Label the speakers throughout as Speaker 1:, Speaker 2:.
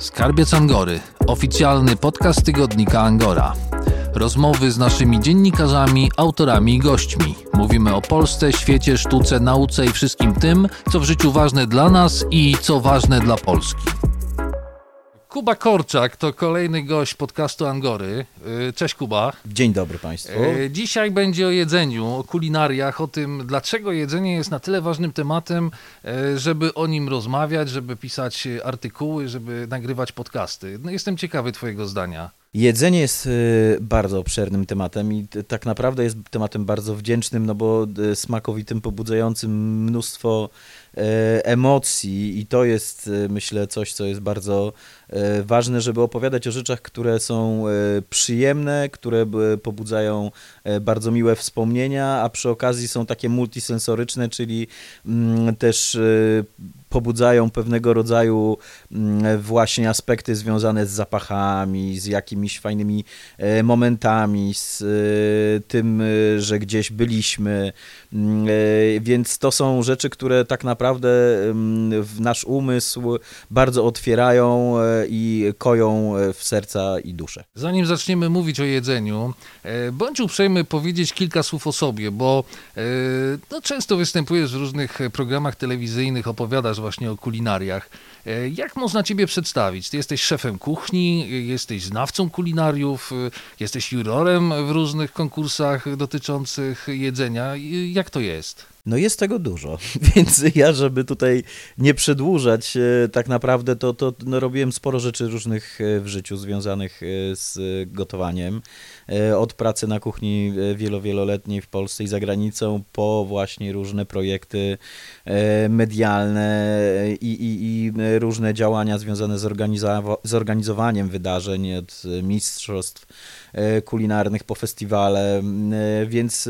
Speaker 1: Skarbiec Angory, oficjalny podcast tygodnika Angora. Rozmowy z naszymi dziennikarzami, autorami i gośćmi. Mówimy o Polsce, świecie, sztuce, nauce i wszystkim tym, co w życiu ważne dla nas i co ważne dla Polski. Kuba Korczak to kolejny gość podcastu Angory. Y, cześć Kuba.
Speaker 2: Dzień dobry Państwu.
Speaker 1: Y, dzisiaj będzie o jedzeniu, o kulinariach, o tym, dlaczego jedzenie jest na tyle ważnym tematem, y, żeby o nim rozmawiać, żeby pisać artykuły, żeby nagrywać podcasty. No, jestem ciekawy Twojego zdania.
Speaker 2: Jedzenie jest bardzo obszernym tematem i tak naprawdę jest tematem bardzo wdzięcznym, no bo smakowitym, pobudzającym mnóstwo emocji i to jest myślę coś, co jest bardzo ważne, żeby opowiadać o rzeczach, które są e, przyjemne, które pobudzają e, bardzo miłe wspomnienia, a przy okazji są takie multisensoryczne, czyli mm, też pobudzają pewnego rodzaju mm, właśnie aspekty związane z zapachami, z jakimiś fajnymi momentami, z tym, że gdzieś byliśmy. Mm, więc to są rzeczy, które tak naprawdę w nasz umysł bardzo otwierają i koją e, w serca i duszę.
Speaker 1: Zanim zaczniemy mówić o jedzeniu, e, bądź uprzejmy powiedzieć kilka słów o sobie, bo e, no, często występujesz w różnych programach telewizyjnych, opowiadasz właśnie o kulinariach. Jak można Ciebie przedstawić? Ty jesteś szefem kuchni, jesteś znawcą kulinariów, jesteś jurorem w różnych konkursach dotyczących jedzenia. Jak to jest?
Speaker 2: No jest tego dużo, więc ja, żeby tutaj nie przedłużać, e, tak naprawdę to, to no, robiłem sporo rzeczy różnych e, w życiu związanych e, z gotowaniem. Od pracy na kuchni wielo, wieloletniej w Polsce i za granicą, po właśnie różne projekty medialne i, i, i różne działania związane z, z organizowaniem wydarzeń, od mistrzostw kulinarnych po festiwale, więc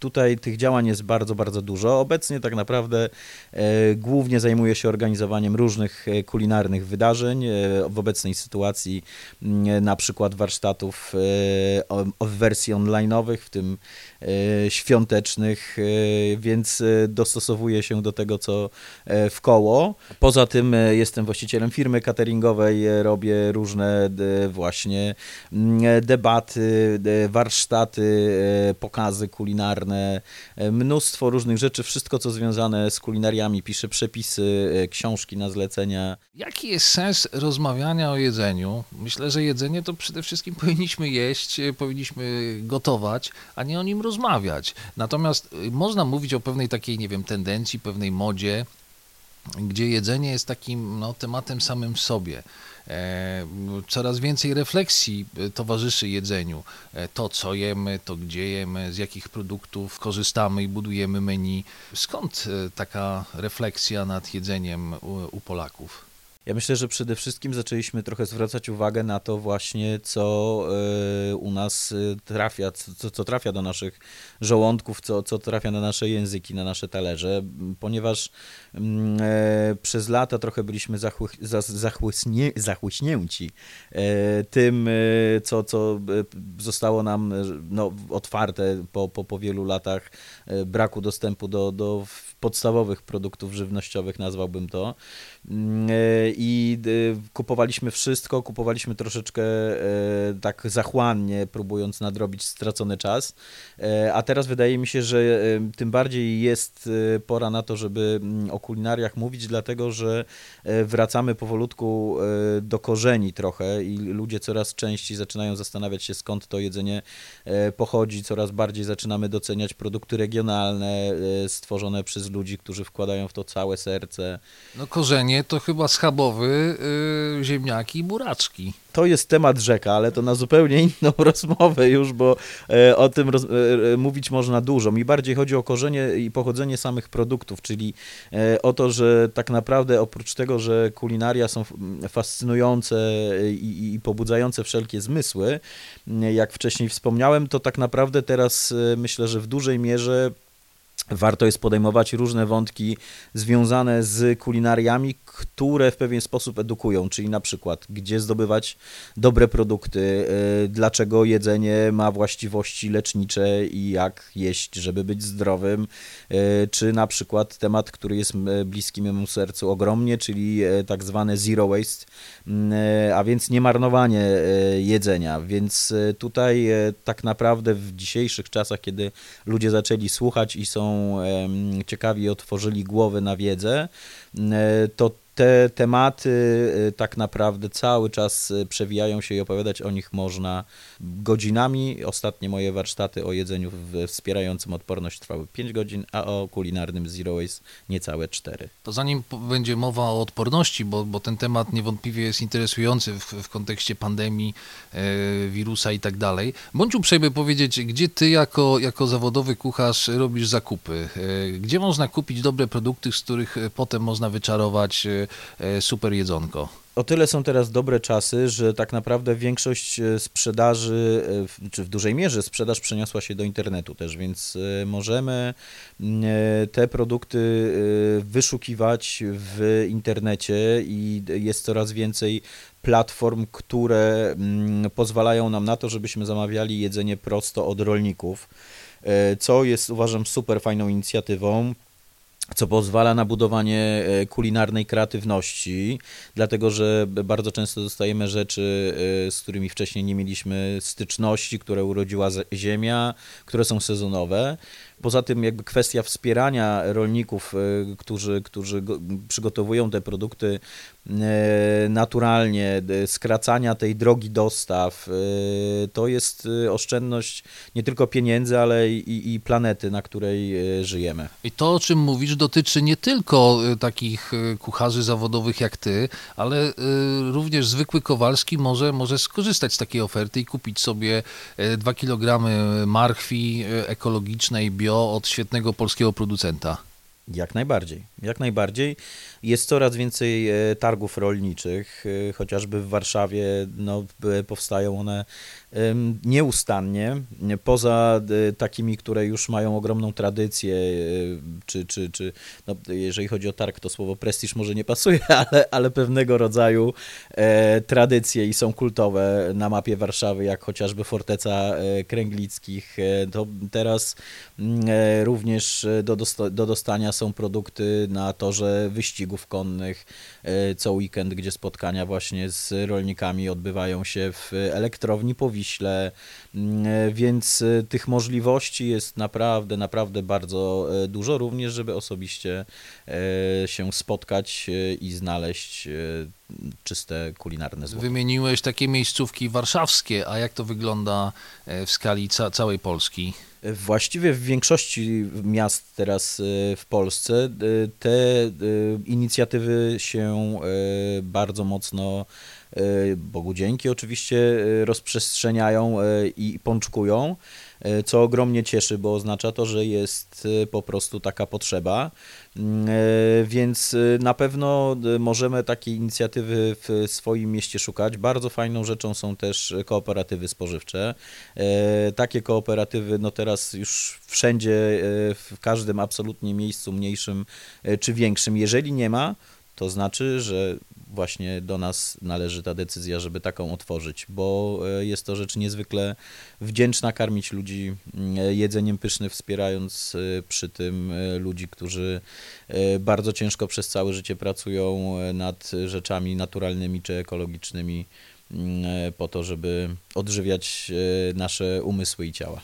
Speaker 2: tutaj tych działań jest bardzo, bardzo dużo. Obecnie tak naprawdę e, głównie zajmuję się organizowaniem różnych e, kulinarnych wydarzeń. E, w obecnej sytuacji na przykład warsztatów w wersji online'owych, w tym świątecznych, więc dostosowuję się do tego, co w koło. Poza tym jestem właścicielem firmy cateringowej, robię różne właśnie debaty, warsztaty, pokazy kulinarne, mnóstwo różnych rzeczy, wszystko co związane z kulinariami, pisze przepisy, e, książki na zlecenia.
Speaker 1: Jaki jest sens rozmawiania o jedzeniu? Myślę, że jedzenie to przede wszystkim powinniśmy jeść, e, powinniśmy gotować, a nie o nim rozmawiać. Natomiast e, można mówić o pewnej takiej, nie wiem, tendencji, pewnej modzie, gdzie jedzenie jest takim no, tematem samym w sobie. E, coraz więcej refleksji e, towarzyszy jedzeniu. E, to, co jemy, to gdzie jemy, z jakich produktów korzystamy i budujemy menu. Skąd taka refleksja nad jedzeniem u, u Polaków?
Speaker 2: Ja myślę, że przede wszystkim zaczęliśmy trochę zwracać uwagę na to właśnie, co e, u nas e, trafia, co, co trafia do naszych żołądków, co, co trafia na nasze języki, na nasze talerze, ponieważ mm, e, przez lata trochę byliśmy zachłyśnięci tym, co, co zostało nam no, otwarte po, po, po wielu latach braku dostępu do, do podstawowych produktów żywnościowych, nazwałbym to. Mm, I y, kupowaliśmy wszystko, kupowaliśmy troszeczkę e, tak zachłannie, próbując nadrobić stracony czas. E, a teraz wydaje mi się, że e, tym bardziej jest pora na to, żeby mm, o kulinariach mówić, dlatego że wracamy powolutku do korzeni trochę i ludzie coraz częściej zaczynają zastanawiać się, skąd to jedzenie pochodzi. Coraz bardziej zaczynamy doceniać produkty regionalne stworzone przez ludzi, którzy wkładają w to całe serce.
Speaker 1: No korzenie to chyba schabowy, yy, ziemniaki i buraczki.
Speaker 2: To jest temat rzeka, ale to na zupełnie inną rozmowę już, bo e, o tym roz, e, mówić można dużo. Mi bardziej chodzi o korzenie i pochodzenie samych produktów, czyli e, o to, że tak naprawdę oprócz tego, że kulinaria są fascynujące i, i pobudzające wszelkie zmysły, jak wcześniej wspomniałem, to tak naprawdę teraz myślę, że w dużej mierze Warto jest podejmować różne wątki związane z kulinariami, które w pewien sposób edukują, czyli na przykład gdzie zdobywać dobre produkty, e, dlaczego jedzenie ma właściwości lecznicze i jak jeść, żeby być zdrowym, e, czy na przykład temat, który jest bliski memu sercu ogromnie, czyli tak zwane zero waste, a więc nie marnowanie jedzenia, więc tutaj tak naprawdę w dzisiejszych czasach, kiedy ludzie zaczęli słuchać i są ciekawi, otworzyli głowy na wiedzę, to te tematy y, tak naprawdę cały czas y, przewijają się i opowiadać o nich można godzinami. Ostatnie moje warsztaty o jedzeniu wspierającym odporność trwały 5 godzin, a o kulinarnym Zero Waste niecałe 4.
Speaker 1: To zanim będzie mowa o odporności, bo, bo ten temat niewątpliwie jest interesujący w, w kontekście pandemii, e, wirusa i tak dalej, bądź uprzejmy powiedzieć, gdzie ty jako, jako zawodowy kucharz robisz zakupy? E, gdzie można kupić dobre produkty, z których potem można wyczarować e, E, super jedzonko.
Speaker 2: O tyle są teraz dobre czasy, że tak naprawdę większość e, sprzedaży, e, czy w dużej mierze sprzedaż przeniosła się do internetu też, więc możemy mm, te produkty wyszukiwać w internecie i jest coraz więcej platform, które mm, pozwalają nam na to, żebyśmy zamawiali jedzenie prosto od rolników, co jest uważam super fajną inicjatywą co pozwala na budowanie e, kulinarnej kreatywności, dlatego że bardzo często dostajemy rzeczy, e, z którymi wcześniej nie mieliśmy styczności, które urodziła ziemia, które są sezonowe. Poza tym jakby kwestia wspierania rolników, e, którzy, którzy przygotowują te produkty e, naturalnie, skracania tej drogi dostaw, e, to jest oszczędność nie tylko pieniędzy, ale i, i planety, na której żyjemy.
Speaker 1: I to, o czym mówisz, dotyczy nie tylko takich kucharzy zawodowych jak ty, ale również zwykły Kowalski może, może skorzystać z takiej oferty i kupić sobie 2 kg marchwi ekologicznej, bio, od świetnego polskiego producenta.
Speaker 2: Jak najbardziej, jak najbardziej. Jest coraz więcej e, targów rolniczych, e, chociażby w Warszawie no, powstają one nieustannie. Poza e, takimi, które już mają ogromną tradycję, czy, czy, czy no, jeżeli chodzi o targ, to słowo prestiż może nie pasuje, ale, ale pewnego rodzaju tradycje i są kultowe na mapie Warszawy, jak chociażby Forteca Kręglickich. To teraz mm, również do, do dostania są produkty na torze wyścigu biegów konnych e, co weekend, gdzie spotkania właśnie z rolnikami odbywają się w elektrowni po Wiśle, mm, e, więc e, tych możliwości jest naprawdę, naprawdę bardzo dużo, również żeby osobiście się spotkać i znaleźć czyste kulinarne złoto.
Speaker 1: Wymieniłeś takie miejscówki warszawskie, a jak to wygląda w skali ca całej Polski?
Speaker 2: Właściwie w większości miast teraz e, w Polsce e, te e, inicjatywy się bardzo mocno Bogu dzięki oczywiście rozprzestrzeniają i pączkują. E, co ogromnie cieszy, bo oznacza to, że jest e, po prostu taka potrzeba. Mm, e, więc na pewno możemy takiej inicjatywy w swoim mieście szukać. Bardzo fajną rzeczą są też kooperatywy spożywcze. Takie kooperatywy, no teraz już wszędzie, w każdym absolutnie miejscu mniejszym czy większym, jeżeli nie ma, to znaczy, że właśnie do nas należy ta decyzja, żeby taką otworzyć, bo e, jest to rzecz niezwykle wdzięczna karmić ludzi mm, jedzeniem pysznym, wspierając e, przy tym e, ludzi, którzy bardzo ciężko przez całe życie pracują nad rzeczami naturalnymi czy ekologicznymi mm, po to, żeby odżywiać nasze umysły i ciała.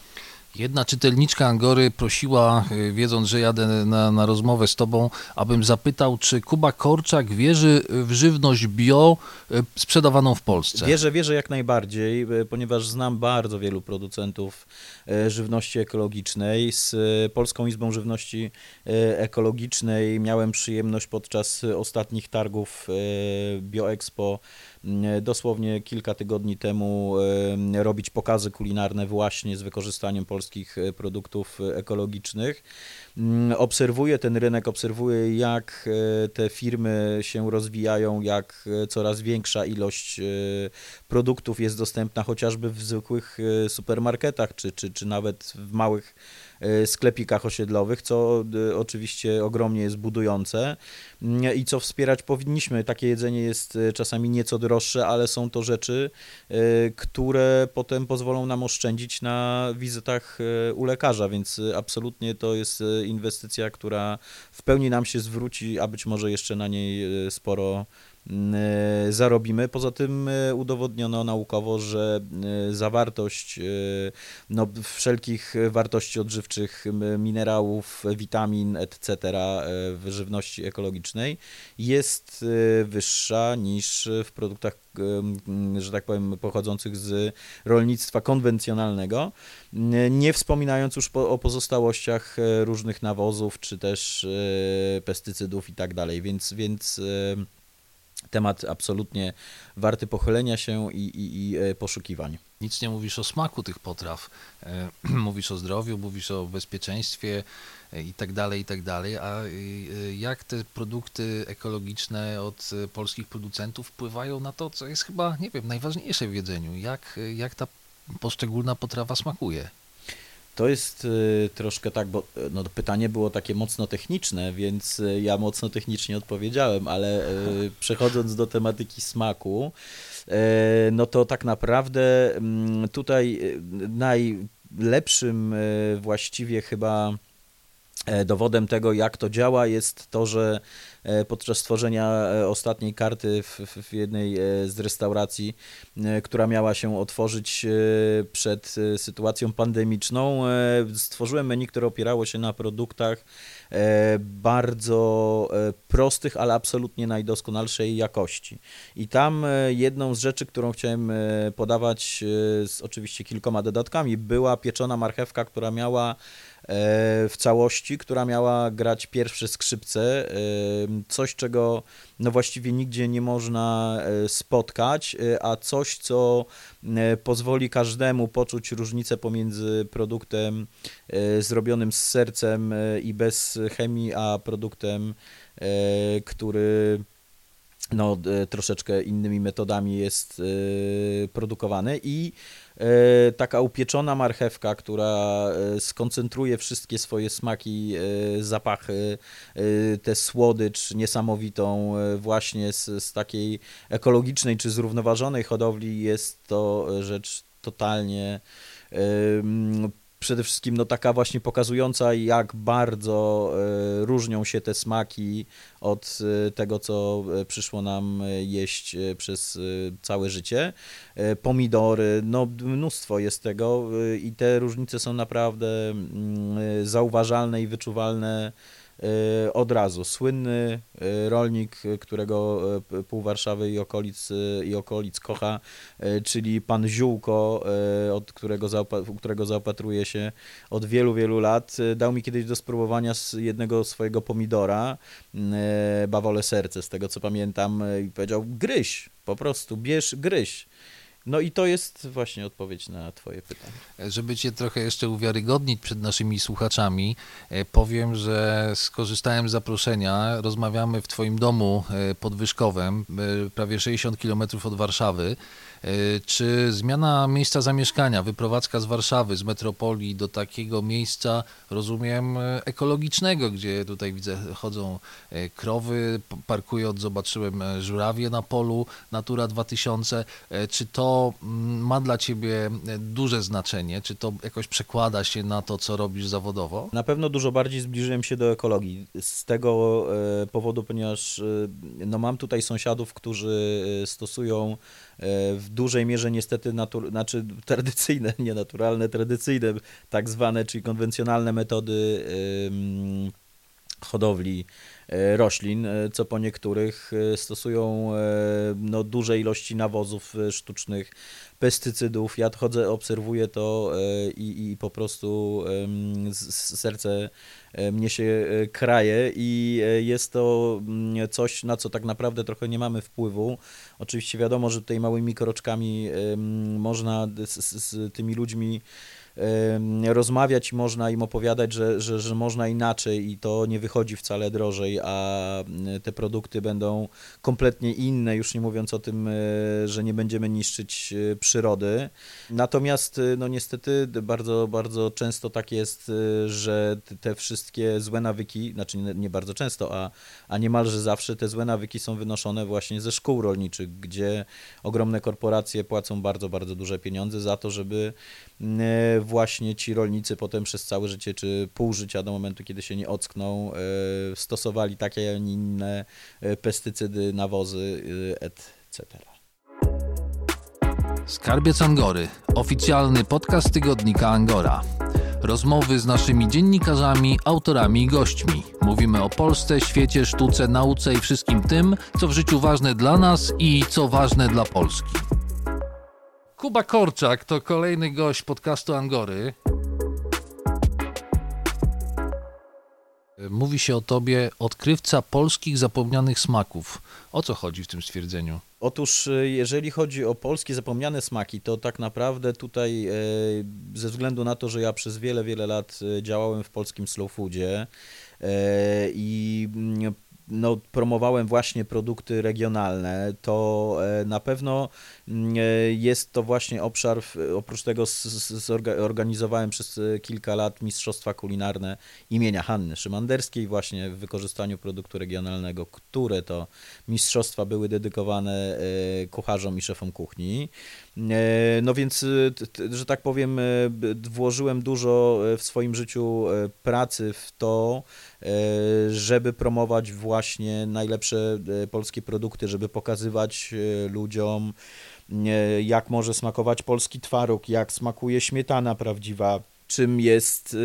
Speaker 1: Jedna czytelniczka Angory prosiła, y, wiedząc, że jadę na, na rozmowę z tobą, abym zapytał, czy Kuba Korczak wierzy w żywność bio y, sprzedawaną w Polsce.
Speaker 2: Wierzę, wierzę jak najbardziej, y, ponieważ znam bardzo wielu producentów żywności ekologicznej. Z Polską Izbą Żywności Ekologicznej miałem przyjemność podczas ostatnich targów BioExpo dosłownie kilka tygodni temu e, robić pokazy kulinarne właśnie z wykorzystaniem polskich e, produktów ekologicznych. Mm, obserwuję ten rynek, obserwuję jak te firmy się rozwijają, jak coraz większa ilość produktów jest dostępna chociażby w zwykłych supermarketach, czy, czy, czy nawet w małych e, sklepikach osiedlowych, co e, oczywiście ogromnie jest budujące Mm, i co wspierać powinniśmy. Takie jedzenie jest e, czasami nieco droższe, ale są to rzeczy, e, które potem pozwolą nam oszczędzić na wizytach e, u lekarza, więc e, absolutnie to jest e, inwestycja, która w pełni nam się zwróci, a być może jeszcze na niej e, sporo e, zarobimy. Poza tym e, udowodniono naukowo, że e, zawartość no, wszelkich wartości odżywczych, minerałów, witamin, etc. w żywności ekologicznej jest wyższa niż w produktach, że tak powiem, pochodzących z rolnictwa konwencjonalnego, nie wspominając już o pozostałościach różnych nawozów, czy też pestycydów i tak dalej, więc, więc temat absolutnie warty pochylenia się i, i, i e, poszukiwań.
Speaker 1: Nic nie mówisz o smaku tych potraw. E, Mówisz o zdrowiu, mówisz o bezpieczeństwie e, i tak dalej, i tak dalej. A jak te produkty ekologiczne od polskich producentów wpływają na to, co jest chyba, nie wiem, najważniejsze w jedzeniu? Jak, jak ta poszczególna potrawa smakuje?
Speaker 2: To jest y, troszkę tak, bo y, no, pytanie było takie mocno techniczne, więc y, ja mocno technicznie odpowiedziałem, ale przechodząc do tematyki smaku, no to tak naprawdę mm, tutaj najlepszym właściwie chyba e, dowodem tego, jak to działa, jest to, że podczas tworzenia e, ostatniej karty w, w jednej e, z restauracji, e, która miała się otworzyć e, przed e, sytuacją pandemiczną, e, stworzyłem menu, które opierało się na produktach e, bardzo e, prostych, ale absolutnie najdoskonalszej jakości. I tam e, jedną z rzeczy, którą chciałem e, podawać e, z oczywiście kilkoma dodatkami, była pieczona marchewka, która miała e, w całości, która miała grać pierwsze skrzypce, e, coś czego no właściwie nigdzie nie można e, spotkać, e, a coś co pozwoli każdemu poczuć różnicę pomiędzy produktem zrobionym z sercem i bez chemii, a produktem, który no, e, troszeczkę innymi metodami jest e, produkowany i e, taka upieczona marchewka, która skoncentruje wszystkie swoje smaki, zapachy, tę słodycz niesamowitą właśnie z, z takiej ekologicznej czy zrównoważonej hodowli. Jest to rzecz totalnie przede wszystkim no taka właśnie pokazująca jak bardzo e, różnią się te smaki od e, tego co e, przyszło nam jeść przez całe życie. Pomidory, no mnóstwo jest tego i te różnice są naprawdę mm, zauważalne i wyczuwalne od razu. Słynny e, rolnik, e, którego pół Warszawy i okolic, i okolic kocha, czyli pan Ziółko, od którego, zaopa- którego zaopatruję się od wielu, wielu lat, dał mi kiedyś do spróbowania z jednego swojego pomidora, bawole serce, z tego co pamiętam, i powiedział gryź, po prostu bierz, gryź. No i to jest właśnie odpowiedź na twoje pytanie.
Speaker 1: Żeby Cię trochę jeszcze uwiarygodnić przed naszymi słuchaczami, e, powiem, że skorzystałem z zaproszenia. Rozmawiamy w Twoim domu e, pod Wyszkowem, e, prawie 60 km od Warszawy. Czy zmiana miejsca zamieszkania, wyprowadzka z Warszawy, z metropolii do takiego miejsca, rozumiem, ekologicznego, gdzie tutaj widzę chodzą krowy, parkując zobaczyłem żurawie na polu Natura 2000. E, Czy to mm, ma dla Ciebie e, duże znaczenie? Czy to jakoś przekłada się na to, co robisz zawodowo?
Speaker 2: Na pewno dużo bardziej zbliżyłem się do ekologii. Z tego e, powodu, ponieważ e, no, mam tutaj sąsiadów, którzy stosują w dużej mierze niestety natur, znaczy tradycyjne, nie naturalne, tradycyjne tak zwane, czyli konwencjonalne metody hodowli roślin, e, co po niektórych e, stosują e, no, duże ilości nawozów e, sztucznych, pestycydów. Ja chodzę, obserwuję to e, i, i po prostu serce e, mnie się e, kraje i e, jest to mm, coś, na co tak naprawdę trochę nie mamy wpływu. Oczywiście wiadomo, że tutaj małymi kroczkami można z, z tymi ludźmi rozmawiać można im opowiadać, że, że, że można inaczej i to nie wychodzi wcale drożej, a te produkty będą kompletnie inne, już nie mówiąc o tym, że nie będziemy niszczyć przyrody. Natomiast no niestety bardzo, bardzo często tak jest, że te wszystkie złe nawyki, znaczy nie, nie bardzo często, a, a niemalże zawsze te złe nawyki są wynoszone właśnie ze szkół rolniczych, gdzie ogromne korporacje płacą bardzo, bardzo duże pieniądze za to, żeby e, właśnie ci rolnicy potem przez całe życie, czy pół życia do momentu, kiedy się nie ockną, e, stosowali takie, a nie inne e, pestycydy, nawozy, etc.
Speaker 1: Skarbiec Angory, oficjalny podcast tygodnika Angora. Rozmowy z naszymi dziennikarzami, autorami i gośćmi. Mówimy o Polsce, świecie, sztuce, nauce i wszystkim tym, co w życiu ważne dla nas i co ważne dla Polski. Kuba Korczak to kolejny gość podcastu Angory. Mówi się o tobie odkrywca polskich zapomnianych smaków. O co chodzi w tym stwierdzeniu?
Speaker 2: Otóż y, jeżeli chodzi o polskie zapomniane smaki, to tak naprawdę tutaj e, ze względu na to, że ja przez wiele, wiele lat e, działałem w polskim slow foodzie e, i mm, no, promowałem właśnie produkty regionalne, to e, na pewno e, jest to właśnie obszar, oprócz tego zorganizowałem przez e, kilka lat mistrzostwa kulinarne imienia Hanny Szymanderskiej właśnie w wykorzystaniu produktu regionalnego, które to mistrzostwa były dedykowane kucharzom i szefom kuchni. No więc, że tak powiem, włożyłem dużo w swoim życiu pracy w to, żeby promować właśnie najlepsze polskie produkty, żeby pokazywać ludziom, jak może smakować polski twaróg, jak smakuje śmietana prawdziwa, czym jest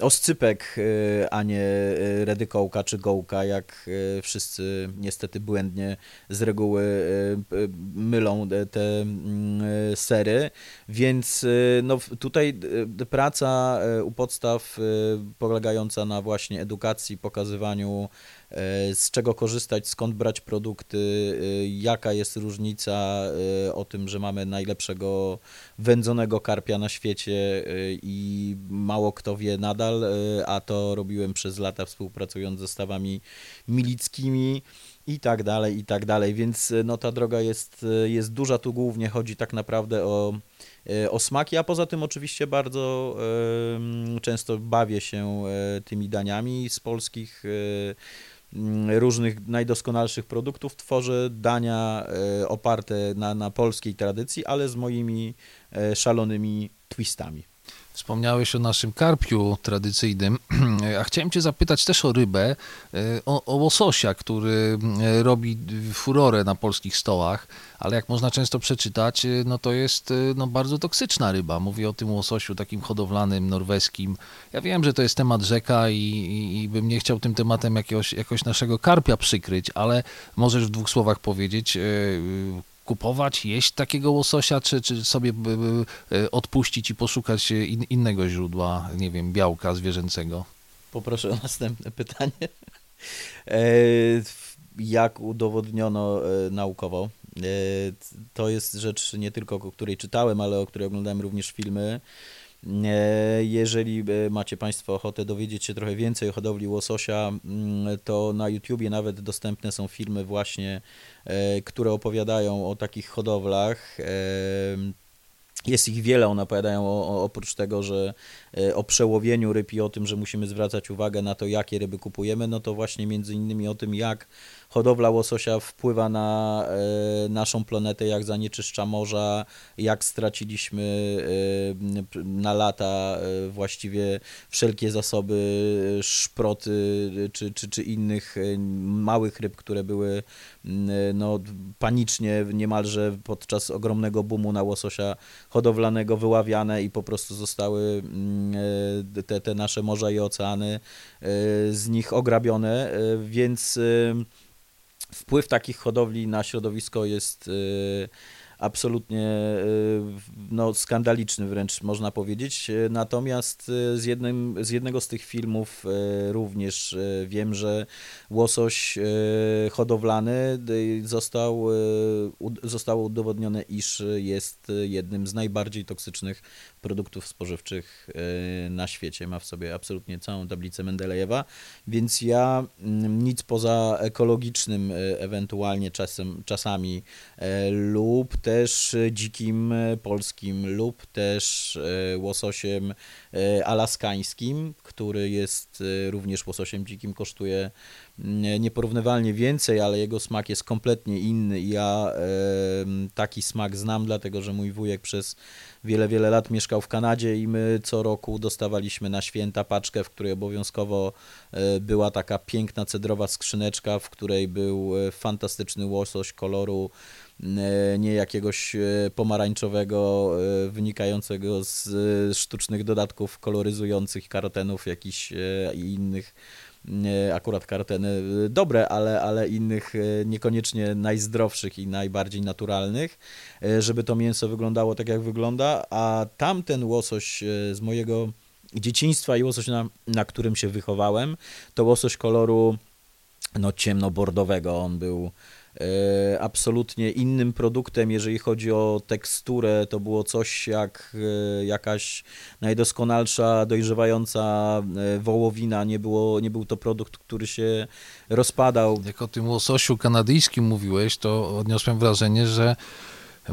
Speaker 2: oscypek, e, a nie e, redykołka czy gołka, jak wszyscy niestety błędnie z reguły mylą te mm, sery, więc no, tutaj praca u podstaw polegająca na właśnie edukacji, pokazywaniu z czego korzystać, skąd brać produkty, e, jaka jest różnica e, o tym, że mamy najlepszego wędzonego karpia na świecie i mało kto wie nadal, a to robiłem przez lata współpracując ze stawami milickimi i tak dalej, i tak dalej, więc no ta droga jest, jest duża, tu głównie chodzi tak naprawdę o, o smaki, a poza tym oczywiście bardzo często bawię się tymi daniami z polskich Mm, różnych najdoskonalszych produktów, tworzę dania e, oparte na, na polskiej tradycji, ale z moimi e, szalonymi twistami.
Speaker 1: Wspomniałeś o naszym karpiu tradycyjnym, a chciałem Cię zapytać też o rybę, e, o, o, łososia, który e, robi furorę na polskich stołach, ale jak można często przeczytać, e, no to jest no, bardzo toksyczna ryba. Mówię o tym łososiu takim hodowlanym, norweskim. Ja wiem, że to jest temat rzeka i, i, i bym nie chciał tym tematem jakiegoś, jakoś naszego karpia przykryć, ale możesz w dwóch słowach powiedzieć, kupować, jeść takiego łososia, czy, czy sobie e, odpuścić i poszukać in, innego źródła, nie wiem, białka zwierzęcego?
Speaker 2: Poproszę o następne pytanie. E, jak udowodniono e, naukowo? To jest rzecz nie tylko o której czytałem, ale o której oglądałem również filmy. Jeżeli macie Państwo ochotę dowiedzieć się trochę więcej o hodowli łososia, mm, to na YouTubie nawet dostępne są filmy właśnie, e, które opowiadają o takich hodowlach. Jest ich wiele, one opowiadają o, o, oprócz tego, że e, o przełowieniu ryb i o tym, że musimy zwracać uwagę na to, jakie ryby kupujemy, no to właśnie między innymi o tym, jak hodowla łososia wpływa na e, naszą planetę, jak zanieczyszcza morza, jak straciliśmy e, na lata e, właściwie wszelkie zasoby szproty czy, czy, czy innych małych ryb, które były no, panicznie niemalże podczas ogromnego boomu na łososia hodowlanego wyławiane i po prostu zostały te, te nasze morza i oceany z nich ograbione, więc wpływ takich hodowli na środowisko jest y, absolutnie y, no, skandaliczny wręcz można powiedzieć. Natomiast y, z, jednym, z jednego z tych filmów y, również wiem, że łosoś hodowlany został, zostało udowodnione, iż jest jednym z najbardziej toksycznych produktów spożywczych na świecie. Ma w sobie absolutnie całą tablicę Mendelejewa, więc ja mm, nic poza ekologicznym ewentualnie czasem, czasami lub też e, dzikim e, polskim lub też e, łososiem alaskańskim, który jest również łososiem dzikim, kosztuje mm, nieporównywalnie więcej, ale jego smak jest kompletnie inny. Ja taki smak znam, dlatego że mój wujek przez wiele, wiele lat mieszkał w Kanadzie i my co roku dostawaliśmy na święta paczkę, w której obowiązkowo była taka piękna cedrowa skrzyneczka, w której był fantastyczny łosoś koloru nie jakiegoś e, pomarańczowego, e, wynikającego z e, sztucznych dodatków koloryzujących, karotenów jakichś e, i innych e, akurat karoteny e, dobre, ale, ale innych e, niekoniecznie najzdrowszych i najbardziej naturalnych, e, żeby to mięso wyglądało tak, jak wygląda, a tamten łosoś e, z mojego dzieciństwa i łosoś, na, na którym się wychowałem, to łosoś koloru no, ciemnobordowego. On był e, absolutnie innym produktem, jeżeli chodzi o teksturę. To było coś jak e, jakaś najdoskonalsza, dojrzewająca e, wołowina. Nie, było, nie był to produkt, który się rozpadał.
Speaker 1: Jak o tym łososiu kanadyjskim mówiłeś, to odniosłem wrażenie, że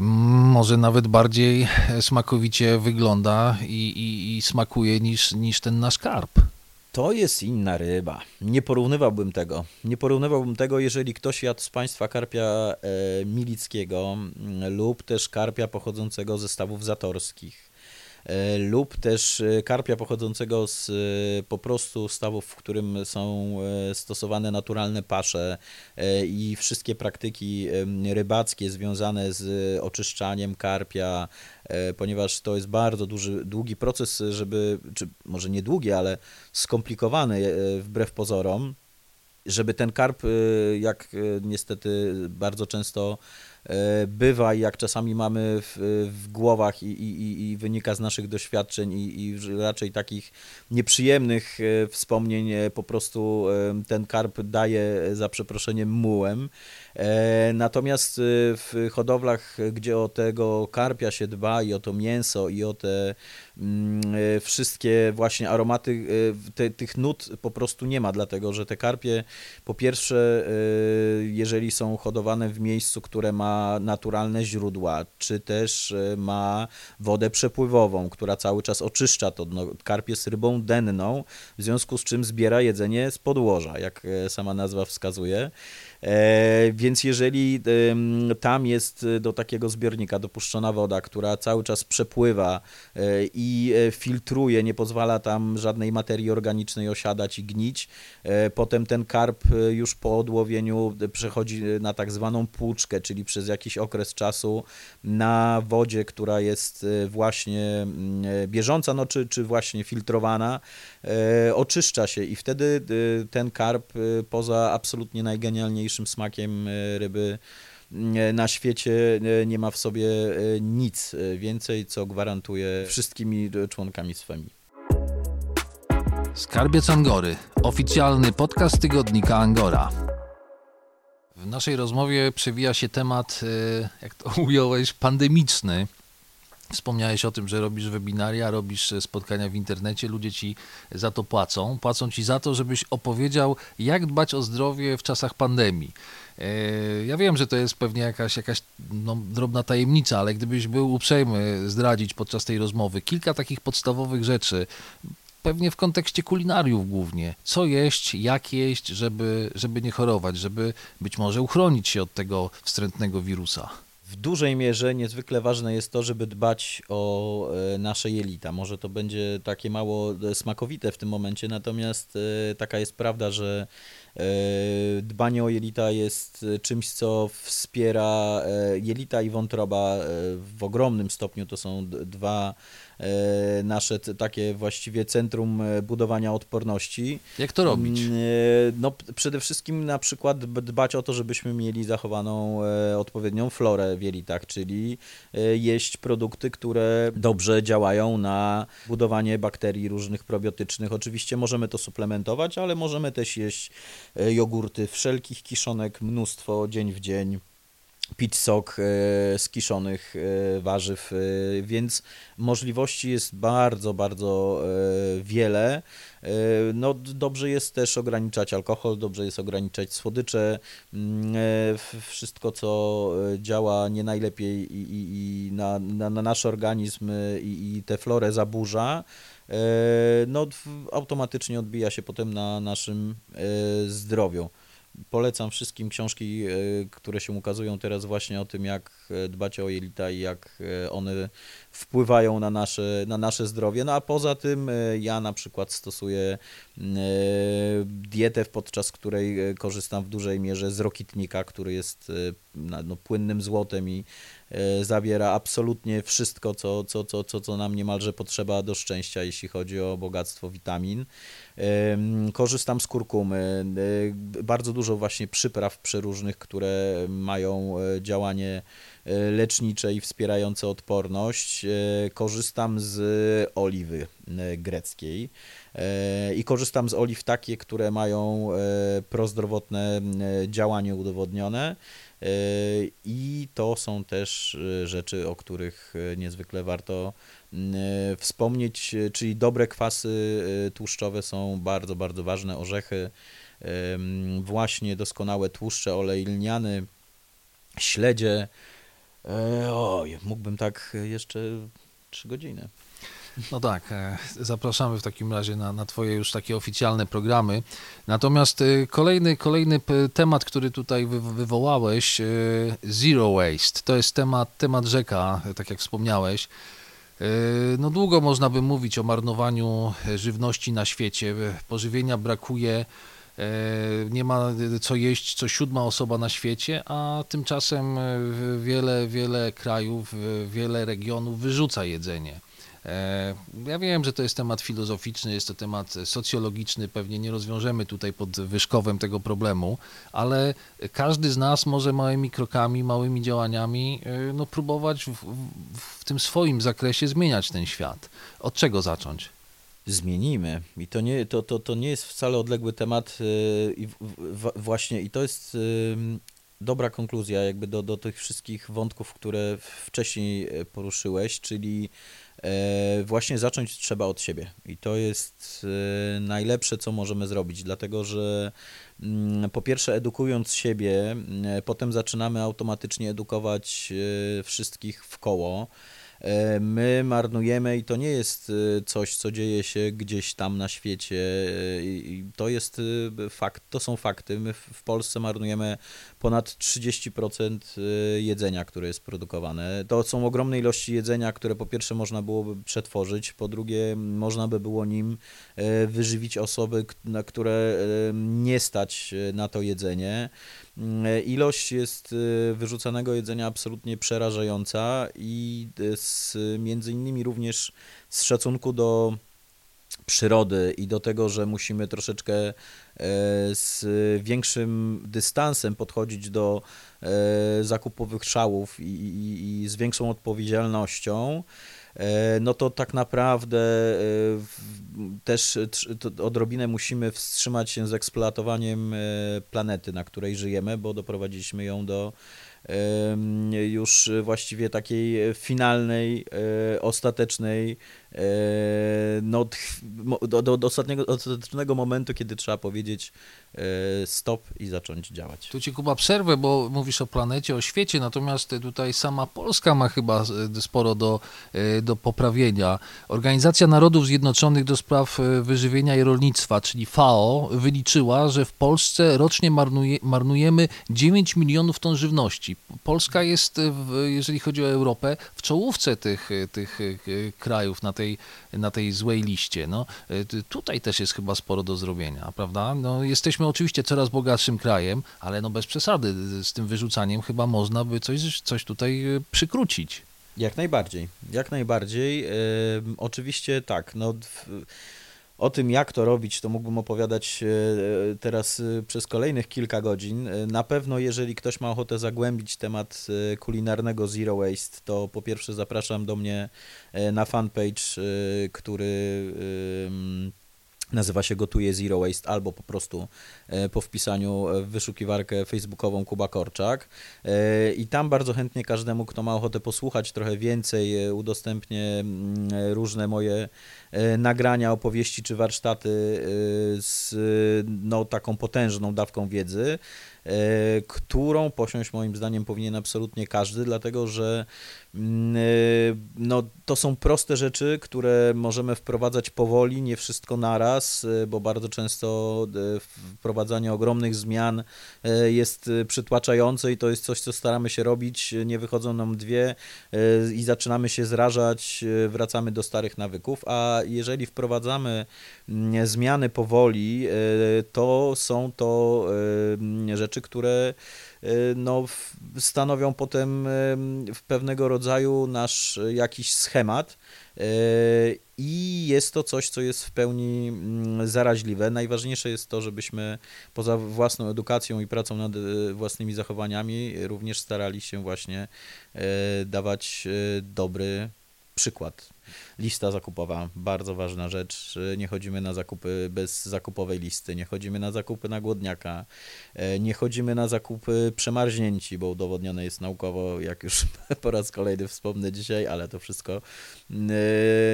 Speaker 1: może nawet bardziej smakowicie wygląda i, i, i smakuje niż, niż ten nasz karp.
Speaker 2: To jest inna ryba. Nie porównywałbym tego. Nie porównywałbym tego, jeżeli ktoś jadł z Państwa karpia e, milickiego mm, lub też karpia pochodzącego ze stawów zatorskich lub też e, karpia pochodzącego z e, po prostu stawów, w którym są e, stosowane naturalne pasze e, i wszystkie praktyki rybackie związane z oczyszczaniem karpia, e, ponieważ to jest bardzo duży, długi proces, żeby, czy może nie długi, ale skomplikowany e, wbrew pozorom, żeby ten karp, e, jak e, niestety bardzo często e, bywa i jak czasami mamy w, w głowach i, i, i- wynika z naszych doświadczeń i, i raczej takich nieprzyjemnych e, wspomnień, e, po prostu e, ten karp daje za przeproszeniem mułem. E, Natomiast e, w hodowlach, gdzie o tego karpia się dba i o to mięso i o te mm, e, wszystkie właśnie aromaty, te, tych nut po prostu nie ma, dlatego że te karpie po pierwsze, jeżeli są hodowane w miejscu, które ma naturalne źródła, czy też ma wodę przepływową, która cały czas oczyszcza to dno. Karp jest rybą denną, w związku z czym zbiera jedzenie z podłoża, jak sama nazwa wskazuje. E, Więc jeżeli tam jest e, do takiego zbiornika dopuszczona woda, która cały czas przepływa e, i filtruje, nie pozwala tam żadnej materii organicznej osiadać i gnić, potem ten karp już po odłowieniu przechodzi na tak zwaną płuczkę, czyli przez jakiś okres czasu na wodzie, która jest właśnie mm, bieżąca, no czy, czy właśnie filtrowana, oczyszcza się i wtedy ten karp poza absolutnie najgenialniejszym smakiem e, ryby e, na świecie e, nie ma w sobie nic więcej, co gwarantuje wszystkimi członkami swymi.
Speaker 1: Skarbiec Angory, oficjalny podcast tygodnika Angora. W naszej rozmowie przewija się temat, jak to ująłeś, pandemiczny. Wspomniałeś o tym, że robisz webinaria, robisz e, spotkania w internecie, ludzie ci za to płacą. Płacą ci za to, żebyś opowiedział, jak dbać o zdrowie w czasach pandemii. E, Ja wiem, że to jest pewnie jakaś, jakaś no, drobna tajemnica, ale gdybyś był uprzejmy zdradzić podczas tej rozmowy kilka takich podstawowych rzeczy, pewnie w kontekście kulinariów głównie. Co jeść, jak jeść, żeby, żeby nie chorować, żeby być może uchronić się od tego wstrętnego wirusa.
Speaker 2: W dużej mierze niezwykle ważne jest to, żeby dbać o e, nasze jelita. Może to będzie takie mało e, smakowite w tym momencie, natomiast e, taka jest prawda, że dbanie o jelita jest czymś, co wspiera jelita i wątroba w ogromnym stopniu. To są dwa nasze takie właściwie centrum budowania odporności.
Speaker 1: Jak to robić? Mm,
Speaker 2: no, przede wszystkim na przykład dbać o to, żebyśmy mieli zachowaną odpowiednią florę w jelitach, czyli jeść produkty, które dobrze działają na budowanie bakterii różnych probiotycznych. Oczywiście możemy to suplementować, ale możemy też jeść E, jogurty wszelkich kiszonek, mnóstwo dzień w dzień pić sok e, z kiszonych e, warzyw, więc możliwości jest bardzo, bardzo wiele. No, dobrze jest też ograniczać alkohol, dobrze jest ograniczać słodycze, mm, wszystko co działa nie najlepiej i, i, i na, na, na, nasz organizm i, i tę florę zaburza, E, no, automatycznie odbija się potem na naszym e, zdrowiu. Polecam wszystkim książki, e, które się ukazują teraz właśnie o tym, jak dbać o jelita i jak one wpływają na nasze, na nasze zdrowie. No a poza tym ja na przykład stosuję dietę, podczas której korzystam w dużej mierze z rokitnika, który jest no, płynnym złotem i E, zawiera absolutnie wszystko, co, co, co, co, co nam niemalże potrzeba do szczęścia, jeśli chodzi o bogactwo witamin. Korzystam z kurkumy, e, bardzo dużo właśnie przypraw przeróżnych, które mają e, działanie lecznicze i wspierające odporność. Korzystam z oliwy greckiej i korzystam z oliw takie, które mają prozdrowotne działanie udowodnione. E, I to są też e, rzeczy, o których e, niezwykle warto wspomnieć, czyli dobre kwasy tłuszczowe są bardzo, bardzo ważne. Orzechy, właśnie doskonałe tłuszcze, olej lniany, śledzie. Oj, mógłbym tak jeszcze trzy godziny.
Speaker 1: No tak, e, zapraszamy w takim razie na, na Twoje już takie oficjalne programy. Natomiast e, kolejny, kolejny temat, który tutaj wywołałeś, e, Zero Waste, to jest temat, temat rzeka, tak jak wspomniałeś. No długo można by mówić o marnowaniu żywności na świecie. Pożywienia brakuje, nie ma co jeść co siódma osoba na świecie, a tymczasem wiele, wiele krajów, wiele regionów wyrzuca jedzenie. E, ja wiem, że to jest temat filozoficzny, jest to temat socjologiczny, pewnie nie rozwiążemy tutaj pod wyszkowem tego problemu, ale każdy z nas może małymi krokami, małymi działaniami e, no, próbować w, w tym swoim zakresie zmieniać ten świat. Od czego zacząć?
Speaker 2: Zmienimy. I to nie, to, to, to nie jest wcale odległy temat e, i właśnie i to jest dobra konkluzja jakby do, do tych wszystkich wątków, które wcześniej poruszyłeś, czyli E, właśnie zacząć trzeba od siebie. I to jest e, najlepsze, co możemy zrobić, dlatego że mm, po pierwsze, edukując siebie, potem zaczynamy automatycznie edukować e, wszystkich w koło. E, my marnujemy i to nie jest e, coś, co dzieje się gdzieś tam na świecie. E, to jest fakt, to są fakty. My w Polsce marnujemy ponad 30% jedzenia, które jest produkowane. To są ogromne ilości jedzenia, które po pierwsze można byłoby przetworzyć, po drugie można by było nim wyżywić osoby, które nie stać na to jedzenie. Mm, ilość jest y, wyrzucanego jedzenia absolutnie przerażająca i y, z, między innymi również z szacunku do przyrody i do tego, że musimy troszeczkę e, z większym dystansem podchodzić do e, zakupowych szałów i, i, i z większą odpowiedzialnością. E, no to tak naprawdę e, też odrobinę musimy wstrzymać się z eksploatowaniem e, planety, na której żyjemy, bo doprowadziliśmy ją do już właściwie takiej finalnej, ostatecznej no, do, do, do ostatniego, momentu, kiedy trzeba powiedzieć e, stop i zacząć działać.
Speaker 1: Tu ci Kuba przerwę, bo mówisz o planecie, o świecie, natomiast tutaj sama Polska ma chyba e, sporo do, do poprawienia. Organizacja Narodów Zjednoczonych do spraw wyżywienia i rolnictwa, czyli FAO, wyliczyła, że w Polsce rocznie marnuje, marnujemy 9 milionów ton żywności. Polska jest, jeżeli chodzi o Europę, w czołówce tych, tych krajów na tej, na tej złej liście. No, tutaj też jest chyba sporo do zrobienia, prawda? No, jesteśmy oczywiście coraz bogatszym krajem, ale no bez przesady z tym wyrzucaniem chyba można by coś, coś tutaj przykrócić.
Speaker 2: Jak najbardziej, jak najbardziej. Yy, oczywiście tak, no... W o tym, jak to robić, to mógłbym opowiadać e, e, teraz e, przez kolejnych kilka godzin. Na pewno, jeżeli ktoś ma ochotę zagłębić temat kulinarnego Zero Waste, to po pierwsze zapraszam do mnie na fanpage, który nazywa się Gotuje Zero Waste, albo po prostu po wpisaniu w wyszukiwarkę facebookową Kuba Korczak. I tam bardzo chętnie każdemu, kto ma ochotę posłuchać trochę więcej, udostępnię mm, różne moje E, nagrania, opowieści czy warsztaty e, z no, taką potężną dawką wiedzy, e, którą posiąść moim zdaniem powinien absolutnie każdy, dlatego że mm, no, to są proste rzeczy, które możemy wprowadzać powoli, nie wszystko naraz, bo bardzo często wprowadzanie ogromnych zmian jest przytłaczające i to jest coś, co staramy się robić, nie wychodzą nam dwie i zaczynamy się zrażać, wracamy do starych nawyków, a jeżeli wprowadzamy mm, zmiany powoli, e, to są to e, rzeczy, które e, no, stanowią potem w pewnego rodzaju nasz jakiś schemat. I jest to coś, co jest w pełni mm, zaraźliwe. Najważniejsze jest to, żebyśmy poza własną edukacją i pracą nad własnymi zachowaniami również starali się właśnie dawać dobry przykład. Lista zakupowa, bardzo ważna rzecz. Nie chodzimy na zakupy bez zakupowej listy, nie chodzimy na zakupy na głodniaka, e, nie chodzimy na zakupy przemarznięci, bo udowodnione jest naukowo, jak już po raz kolejny wspomnę dzisiaj, ale to wszystko e,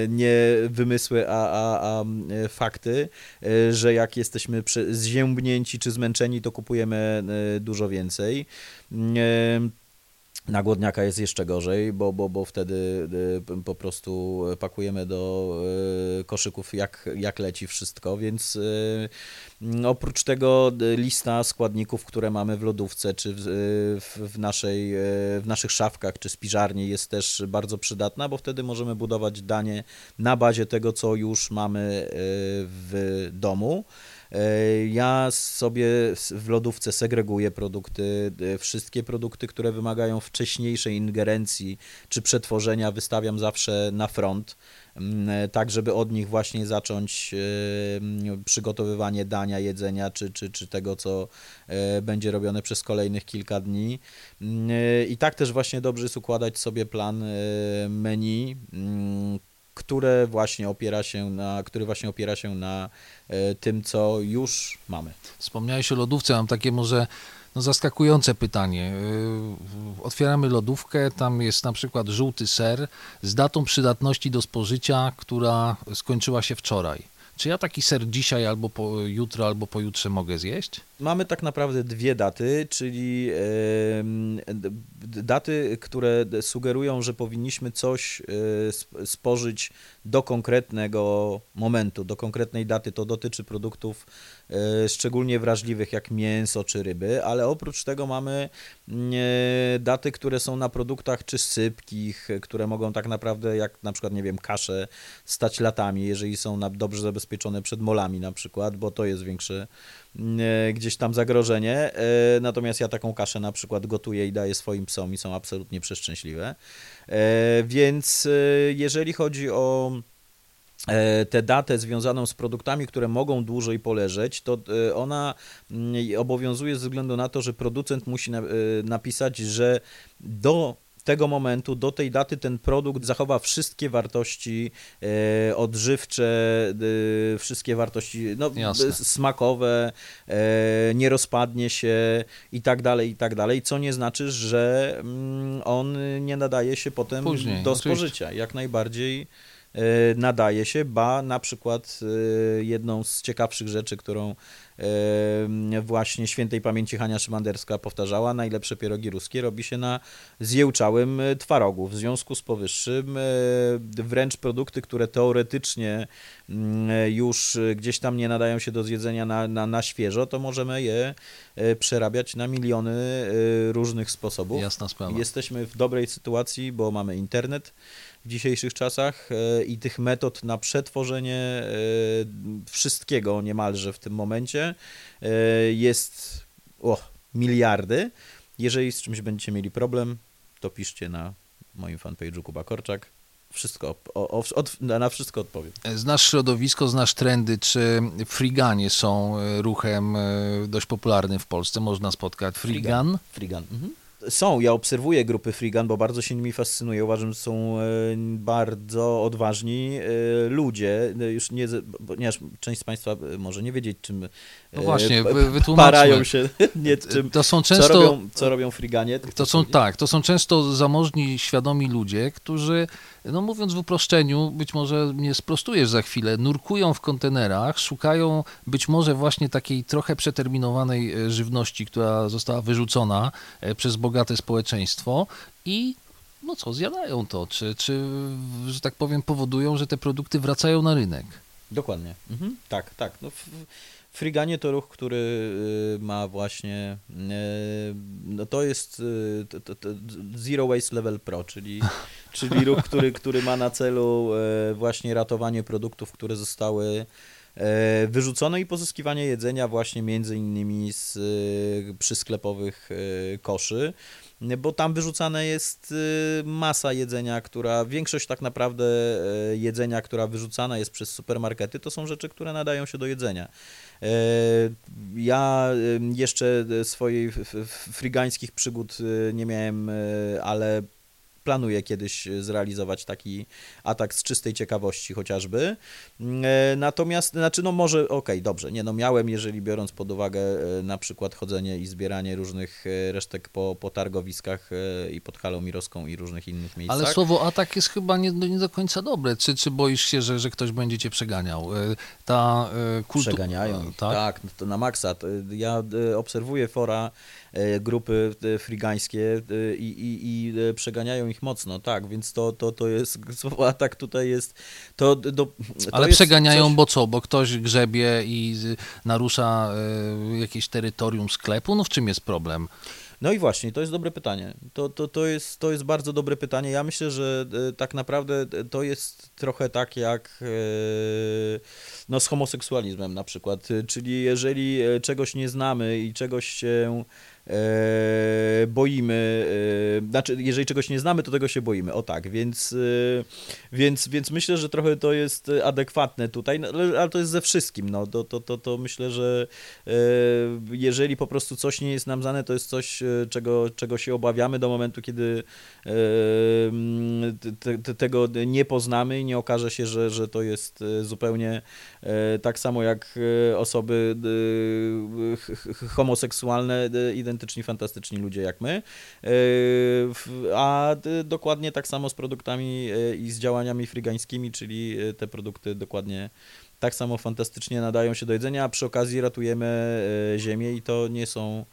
Speaker 2: nie wymysły, a, a, a e, fakty, że jak jesteśmy zziębnięci czy zmęczeni, to kupujemy dużo więcej. Na głodniaka jest jeszcze gorzej, bo, bo, bo wtedy y, po prostu pakujemy do y, koszyków jak, jak leci wszystko, więc y, oprócz tego lista składników, które mamy w lodówce, czy w, w, naszej, w naszych szafkach, czy spiżarni jest też bardzo przydatna, bo wtedy możemy budować danie na bazie tego, co już mamy w domu. E, ja sobie w lodówce segreguję produkty, e, wszystkie produkty, które wymagają wcześniejszej ingerencji czy przetworzenia wystawiam zawsze na front, e, tak żeby od nich właśnie zacząć przygotowywanie dania, jedzenia czy, czy, czy tego, co będzie robione przez kolejnych kilka dni. I tak też właśnie dobrze jest układać sobie plan menu, które właśnie opiera się na, który właśnie opiera się na e, tym, co już mamy.
Speaker 1: Wspomniałeś o lodówce, mam takie może no, zaskakujące pytanie. E, otwieramy lodówkę, tam jest na przykład żółty ser z datą przydatności do spożycia, która skończyła się wczoraj. Czy ja taki ser dzisiaj albo po, jutro, albo pojutrze mogę zjeść?
Speaker 2: Mamy tak naprawdę dwie daty, czyli daty, które sugerują, że powinniśmy coś e, spożyć do konkretnego momentu, do konkretnej daty. To dotyczy produktów e, szczególnie wrażliwych jak mięso czy ryby, ale oprócz tego mamy mm, e, daty, które są na produktach czy sypkich, które mogą tak naprawdę jak na przykład, nie wiem, kasze stać latami, jeżeli są dobrze zabezpieczone przed molami na przykład, bo to jest większe E, gdzieś tam zagrożenie. E, natomiast ja taką kaszę na przykład gotuję i daję swoim psom i są absolutnie przeszczęśliwe. E, więc jeżeli chodzi o tę datę związaną z produktami, które mogą dłużej poleżeć, to ona mm, obowiązuje ze względu na to, że producent musi napisać, że do tego momentu, do tej daty ten produkt zachowa wszystkie wartości e, odżywcze, e, wszystkie wartości no, smakowe, e, nie rozpadnie się i tak dalej, i tak dalej, co nie znaczy, że mm, on nie nadaje się potem Później, do oczywiście. spożycia. Jak najbardziej nadaje się, ba na przykład e, jedną z ciekawszych rzeczy, którą e, właśnie świętej pamięci Hania Szymanderska powtarzała, najlepsze pierogi ruskie robi się na zjełczałym twarogu. W związku z powyższym wręcz produkty, które teoretycznie mm, już gdzieś tam nie nadają się do zjedzenia na, na, na świeżo, to możemy je przerabiać na miliony różnych sposobów.
Speaker 1: Jasna sprawa.
Speaker 2: Jesteśmy w dobrej sytuacji, bo mamy internet w dzisiejszych czasach e, i tych metod na przetworzenie e, wszystkiego niemalże w tym momencie e, jest o, miliardy. Jeżeli z czymś będziecie mieli problem, to piszcie na moim fanpage'u Kuba Korczak. Wszystko, o, o, od, na wszystko odpowiem.
Speaker 1: Znasz środowisko, znasz trendy, czy friganie są ruchem dość popularnym w Polsce? Można spotkać frigan?
Speaker 2: Frigan. Mhm. Są, ja obserwuję grupy Frigan, bo bardzo się nimi fascynuję. Uważam, że są e, bardzo odważni e, ludzie. E, Już nie, ponieważ część z Państwa może nie wiedzieć, czym
Speaker 1: No właśnie,
Speaker 2: parają się, nie czym,
Speaker 1: To są
Speaker 2: co,
Speaker 1: często...
Speaker 2: robią, co robią Friganie.
Speaker 1: To są tak, to są często zamożni, świadomi ludzie, którzy, no mówiąc w uproszczeniu, być może mnie sprostujesz za chwilę, nurkują w kontenerach, szukają być może właśnie takiej trochę przeterminowanej żywności, która została wyrzucona przez bogate społeczeństwo i no co, zjadają to, czy, czy, że tak powiem, powodują, że te produkty wracają na rynek.
Speaker 2: Dokładnie. Mhm. Tak, tak. No, Friganie to ruch, który y, ma właśnie, y, no to jest y, Zero Waste Level Pro, czyli, czyli ruch, który, który ma na celu właśnie ratowanie produktów, które zostały e, wyrzucone i pozyskiwanie jedzenia właśnie między innymi z e, przysklepowych e, koszy, bo tam wyrzucane jest masa jedzenia, która, większość tak naprawdę jedzenia, która wyrzucana jest przez supermarkety, to są rzeczy, które nadają się do jedzenia. Ja jeszcze f- frygańskich przygód nie miałem, ale planuję kiedyś zrealizować taki atak z czystej ciekawości chociażby. E, Natomiast, znaczy no może, okej, dobrze, nie no miałem, jeżeli biorąc pod uwagę e, na przykład chodzenie i zbieranie różnych e, resztek po, po targowiskach e, i pod Halą Mirowską i różnych innych miejscach.
Speaker 1: Ale słowo atak jest chyba nie, nie do końca dobre. Czy, czy boisz się, że, że ktoś będzie cię przeganiał? E, Ta e, kultura...
Speaker 2: Przeganiają ich.
Speaker 1: Tak?
Speaker 2: Tak, no to na maksa. Ja e, obserwuję fora e, grupy e, frigańskie e, i, i, i e, przeganiają ich mocno, tak, więc to, to, to jest, atak tutaj jest, to, do, to
Speaker 1: Ale
Speaker 2: jest
Speaker 1: przeganiają,
Speaker 2: coś-
Speaker 1: bo co? Bo ktoś grzebie i narusza e, jakieś terytorium sklepu? No w czym jest problem?
Speaker 2: No i właśnie, to jest dobre pytanie. To, to, to, jest, to jest bardzo dobre pytanie. Ja myślę, że e, tak naprawdę e, to jest trochę tak jak no, z homoseksualizmem na przykład. Czyli jeżeli czegoś nie znamy i czegoś się boimy, e, znaczy jeżeli czegoś nie znamy, to tego się boimy. O tak, więc, e, więc, więc myślę, że trochę to jest adekwatne tutaj, no, ale, to jest ze wszystkim. No, to, to, to, to myślę, że e, jeżeli po prostu coś nie jest nam znane, to jest coś, e, czego, czego się obawiamy do momentu, kiedy e, te, te, tego nie poznamy i nie okaże się, że, że to jest e, zupełnie e, tak samo jak e, osoby e, homoseksualne, e, identyczni, fantastyczni ludzie jak my, E, a dokładnie tak samo z produktami e, i z działaniami frygańskimi, czyli e, te produkty dokładnie tak samo fantastycznie nadają się do jedzenia, a przy okazji ratujemy ziemię i to nie są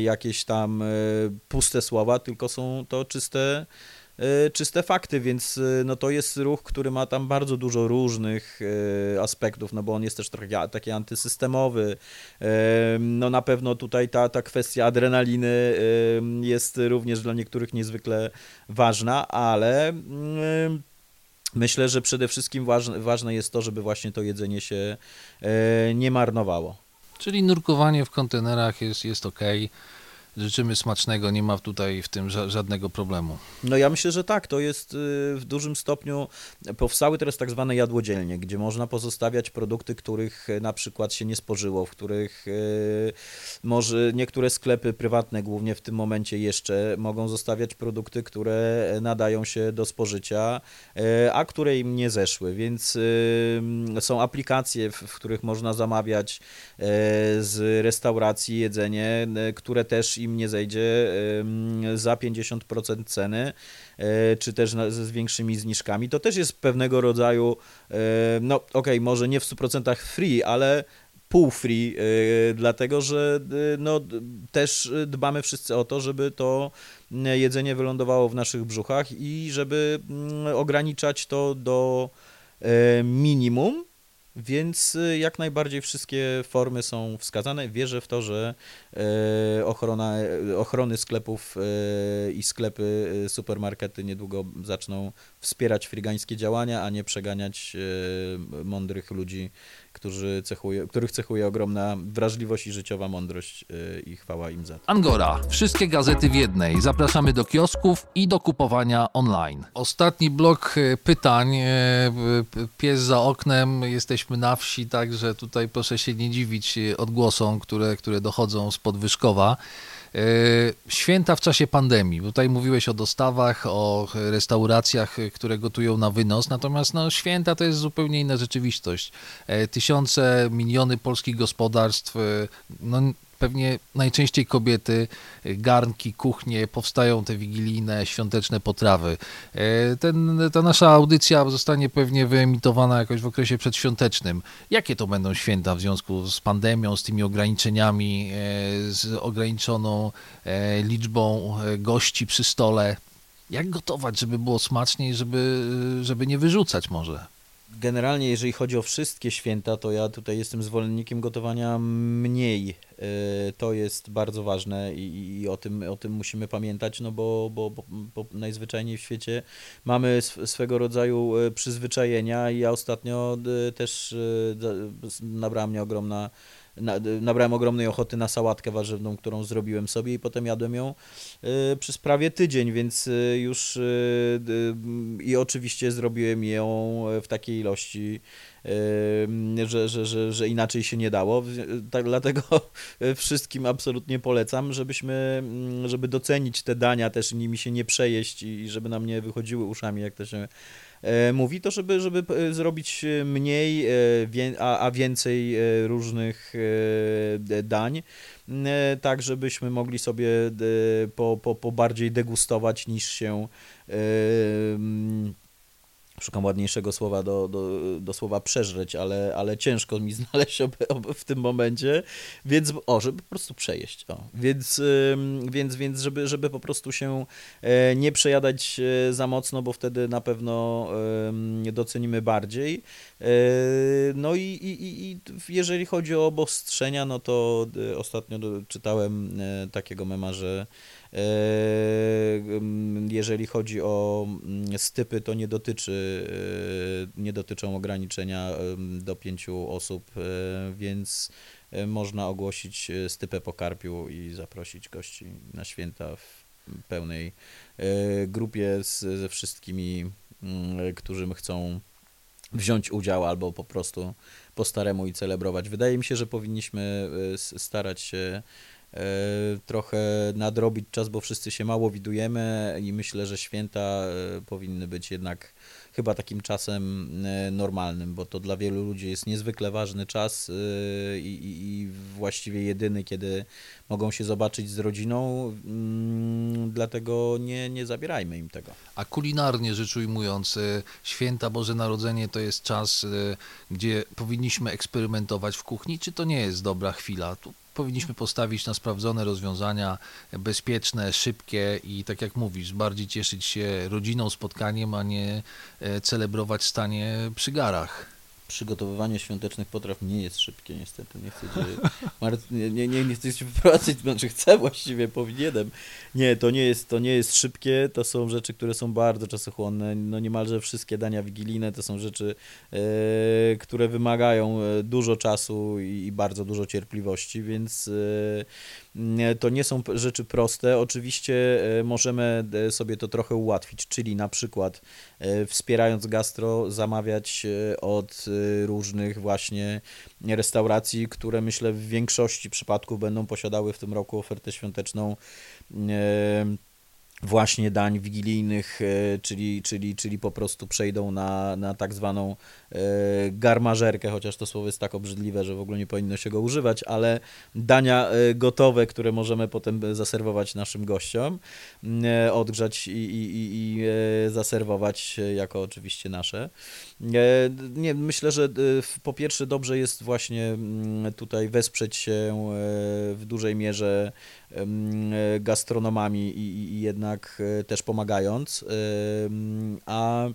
Speaker 2: jakieś tam puste słowa, tylko są to czyste, czyste fakty, więc e, no to jest ruch, który ma tam bardzo dużo różnych e, aspektów, no bo on jest też trochę taki antysystemowy. No na pewno tutaj ta, ta kwestia adrenaliny jest również dla niektórych niezwykle ważna, ale Myślę, że przede wszystkim ważne, jest to, żeby właśnie to jedzenie się e, nie marnowało.
Speaker 1: Czyli nurkowanie w kontenerach jest, jest ok. Życzymy smacznego, nie ma tutaj w tym ża- żadnego problemu.
Speaker 2: No ja myślę, że tak, to jest y, w dużym stopniu, powstały teraz tak zwane jadłodzielnie, gdzie można pozostawiać produkty, których e, na przykład się nie spożyło, w których y, może niektóre sklepy prywatne głównie w tym momencie jeszcze mogą zostawiać produkty, które nadają się do spożycia, e, a które im nie zeszły, więc y, są aplikacje, w, których można zamawiać e, z restauracji jedzenie, e, które też im nie zejdzie za 50% ceny, e, czy też z większymi zniżkami. To też jest pewnego rodzaju, e, no okej, może nie w 100% free, ale pół free, y, dlatego że no, też dbamy wszyscy o to, żeby to jedzenie wylądowało w naszych brzuchach i żeby ograniczać to do e, minimum, więc y, jak najbardziej wszystkie formy są wskazane. Wierzę w to, że e, ochrona, ochrony sklepów e, i sklepy, e, supermarkety niedługo zaczną wspierać frygańskie działania, a nie przeganiać e, mądrych ludzi, którzy cechuje, których cechuje ogromna wrażliwość i życiowa mądrość e, i chwała im za to.
Speaker 1: Angora. Wszystkie gazety w jednej. Zapraszamy do kiosków i do kupowania online. Ostatni blok e, pytań. P- Pies za oknem. Jesteśmy na wsi, także tutaj proszę się nie dziwić odgłosom, które, które dochodzą z podwyżkowa. E, Święta w czasie pandemii. Tutaj mówiłeś o dostawach, o restauracjach, e, które gotują na wynos, natomiast no, święta to jest zupełnie inna rzeczywistość. E, Tysiące, miliony polskich gospodarstw, no, pewnie najczęściej kobiety, e, garnki, kuchnie, powstają te wigilijne, świąteczne potrawy. E, Ten, ta nasza audycja zostanie pewnie wyemitowana jakoś w okresie przedświątecznym. Jakie to będą święta w związku z pandemią, z tymi ograniczeniami, e, z ograniczoną e, liczbą gości przy stole? Jak gotować, żeby było smaczniej, żeby, żeby nie wyrzucać może?
Speaker 2: Generalnie, jeżeli chodzi o wszystkie święta, to ja tutaj jestem zwolennikiem gotowania mniej. E, To jest bardzo ważne i, i o, tym, o tym musimy pamiętać, no bo, bo, bo, bo najzwyczajniej w świecie mamy sw- swego rodzaju e, przyzwyczajenia i ja ostatnio e, też nabrała mnie ogromna na, nabrałem ogromnej ochoty na sałatkę warzywną, którą zrobiłem sobie i potem jadłem ją e, przez prawie tydzień, więc e, już m, i oczywiście zrobiłem ją w takiej ilości, że, że, że, że inaczej się nie dało. Tak, dlatego wszystkim absolutnie polecam, żebyśmy, mm, żeby docenić te dania też nimi się nie przejeść i żeby nam nie wychodziły uszami, jak to się e, mówi, to żeby, żeby e, zrobić e, mniej, a, a więcej różnych dań, m, e, tak żebyśmy mogli sobie po, po, po bardziej degustować niż się Szukam ładniejszego słowa do, do, do słowa przeżreć, ale, ale ciężko mi znaleźć ob, ob, w tym momencie, więc o, żeby po prostu przejeść. O. Więc, więc, więc żeby, żeby po prostu się e, nie przejadać e, za mocno, bo wtedy na pewno ym, docenimy bardziej. E, No i, i, i, jeżeli chodzi o obostrzenia, no to e, ostatnio czytałem takiego mema, że jeżeli chodzi o mm, stypy, to nie dotyczy, e, nie dotyczą ograniczenia ym, do pięciu osób, więc można ogłosić stypę po karpiu i zaprosić gości na święta w pełnej grupie z, ze wszystkimi, którzy chcą wziąć udział albo po prostu po staremu i celebrować. Wydaje mi się, że powinniśmy starać się trochę nadrobić czas, bo wszyscy się mało widujemy i myślę, że święta e, powinny być jednak chyba takim czasem e, normalnym, bo to dla wielu ludzi jest niezwykle ważny czas e, i, i, i właściwie jedyny, kiedy mogą się zobaczyć z rodziną, mm, dlatego nie, nie zabierajmy im tego.
Speaker 1: A kulinarnie rzecz ujmując, e, święta Boże Narodzenie to jest czas, e, gdzie powinniśmy eksperymentować w kuchni, czy to nie jest dobra chwila? Powinniśmy postawić na sprawdzone rozwiązania, bezpieczne, szybkie i tak jak mówisz, bardziej cieszyć się rodziną, spotkaniem, a nie e, celebrować stanie przy garach.
Speaker 2: Przygotowywanie świątecznych potraw nie jest szybkie, niestety. Nie chcę cię, Mart- nie, nie, nie, nie chcę cię wyprowadzać, znaczy chcę właściwie, powinienem. Nie, to nie, jest, to nie jest szybkie, to są rzeczy, które są bardzo czasochłonne. No niemalże wszystkie dania wigilijne to są rzeczy, e, które wymagają e, dużo czasu i, i bardzo dużo cierpliwości, więc e, to nie są rzeczy proste. Oczywiście możemy sobie to trochę ułatwić, czyli na przykład wspierając gastro, zamawiać e, od e, różnych właśnie restauracji, które myślę w większości przypadków będą posiadały w tym roku ofertę świąteczną e, właśnie dań wigilijnych, e, czyli, czyli, czyli po prostu przejdą na, na tak zwaną e, garmażerkę, chociaż to słowo jest tak obrzydliwe, że w ogóle nie powinno się go używać, ale dania e, gotowe, które możemy potem zaserwować naszym gościom, odgrzać i, i, i, zaserwować jako oczywiście nasze. Nie, myślę, że po pierwsze dobrze jest właśnie tutaj wesprzeć się w dużej mierze gastronomami i, i jednak e, też pomagając. A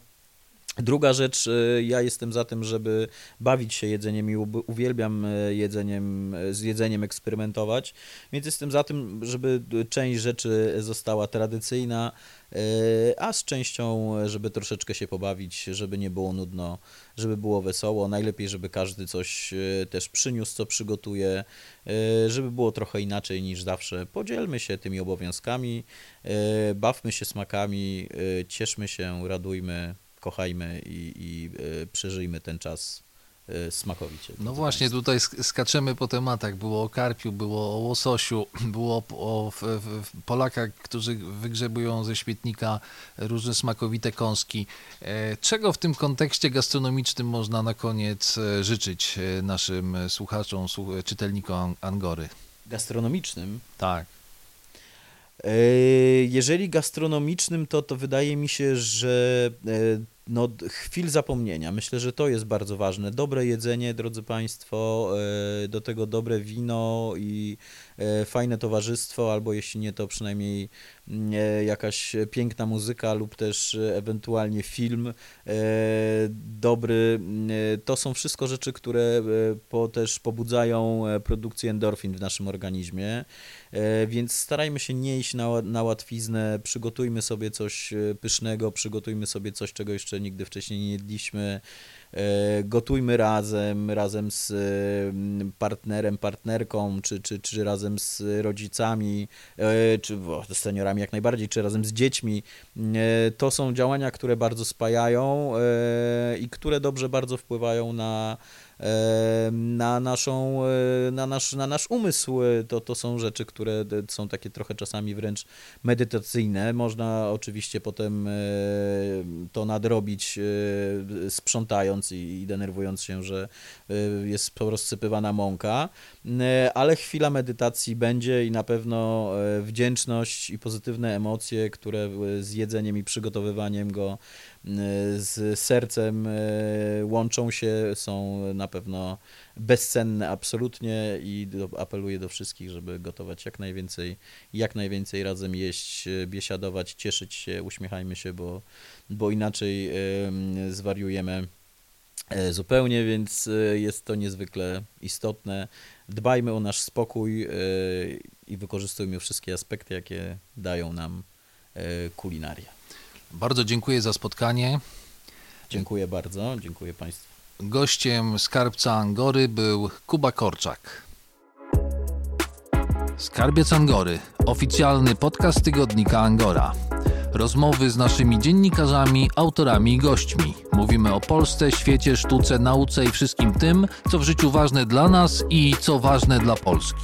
Speaker 2: Druga rzecz, e, ja jestem za tym, żeby bawić się jedzeniem i uwielbiam e, jedzeniem, z jedzeniem eksperymentować, więc jestem za tym, żeby część rzeczy została tradycyjna, E, a z częścią, żeby troszeczkę się pobawić, żeby nie było nudno, żeby było wesoło. Najlepiej, żeby każdy coś e, też przyniósł, co przygotuje, e, żeby było trochę inaczej niż zawsze. Podzielmy się tymi obowiązkami, bawmy się smakami, cieszmy się, radujmy, kochajmy i, i przeżyjmy ten czas E, smakowicie.
Speaker 1: No właśnie, Państwa. tutaj skaczemy po tematach. Było o karpiu, było o łososiu, było o Polakach, którzy wygrzebują ze śmietnika różne smakowite kąski. E, czego w tym kontekście gastronomicznym można na koniec e, życzyć naszym słuchaczom, czytelnikom Angory?
Speaker 2: Gastronomicznym?
Speaker 1: Tak.
Speaker 2: Jeżeli gastronomicznym, to, to wydaje mi się, że no, chwil zapomnienia. Myślę, że to jest bardzo ważne. Dobre jedzenie, drodzy Państwo, e, do tego dobre wino i fajne towarzystwo, albo jeśli nie, to przynajmniej mm, e, jakaś piękna muzyka lub też ewentualnie film dobry. Mm, to są wszystko rzeczy, które po, też pobudzają produkcję endorfin w naszym organizmie, więc starajmy się nie iść na, na łatwiznę, przygotujmy sobie coś pysznego, przygotujmy sobie coś, czego jeszcze nigdy wcześniej nie jedliśmy. E, gotujmy razem, razem z mm, partnerem, partnerką, czy, czy, czy razem z rodzicami, e, czy z seniorami jak najbardziej, czy razem z dziećmi. E, to są działania, które bardzo spajają i które dobrze bardzo wpływają na na, naszą, na, nasz, na nasz umysł. To, to są rzeczy, które są takie trochę czasami wręcz medytacyjne. Można oczywiście potem to nadrobić sprzątając i, i denerwując się, że jest porozsypywana mąka, ale chwila medytacji będzie i na pewno wdzięczność i pozytywne emocje, które z jedzeniem i przygotowywaniem go z sercem e, łączą się, są na pewno bezcenne absolutnie i apeluję do wszystkich, żeby gotować jak najwięcej, jak najwięcej razem jeść, biesiadować, cieszyć się, uśmiechajmy się, bo, bo inaczej zwariujemy. e, zupełnie, więc e, jest to niezwykle istotne. Dbajmy o nasz spokój i wykorzystujmy wszystkie aspekty, jakie dają nam kulinaria.
Speaker 1: Bardzo dziękuję za spotkanie.
Speaker 2: Dziękuję bardzo, dziękuję Państwu.
Speaker 1: Gościem skarbca Angory był Kuba Korczak. Skarbiec Angory, oficjalny podcast tygodnika Angora. Rozmowy z naszymi dziennikarzami, autorami i gośćmi. Mówimy o Polsce, świecie, sztuce, nauce i wszystkim tym, co w życiu ważne dla nas i co ważne dla Polski.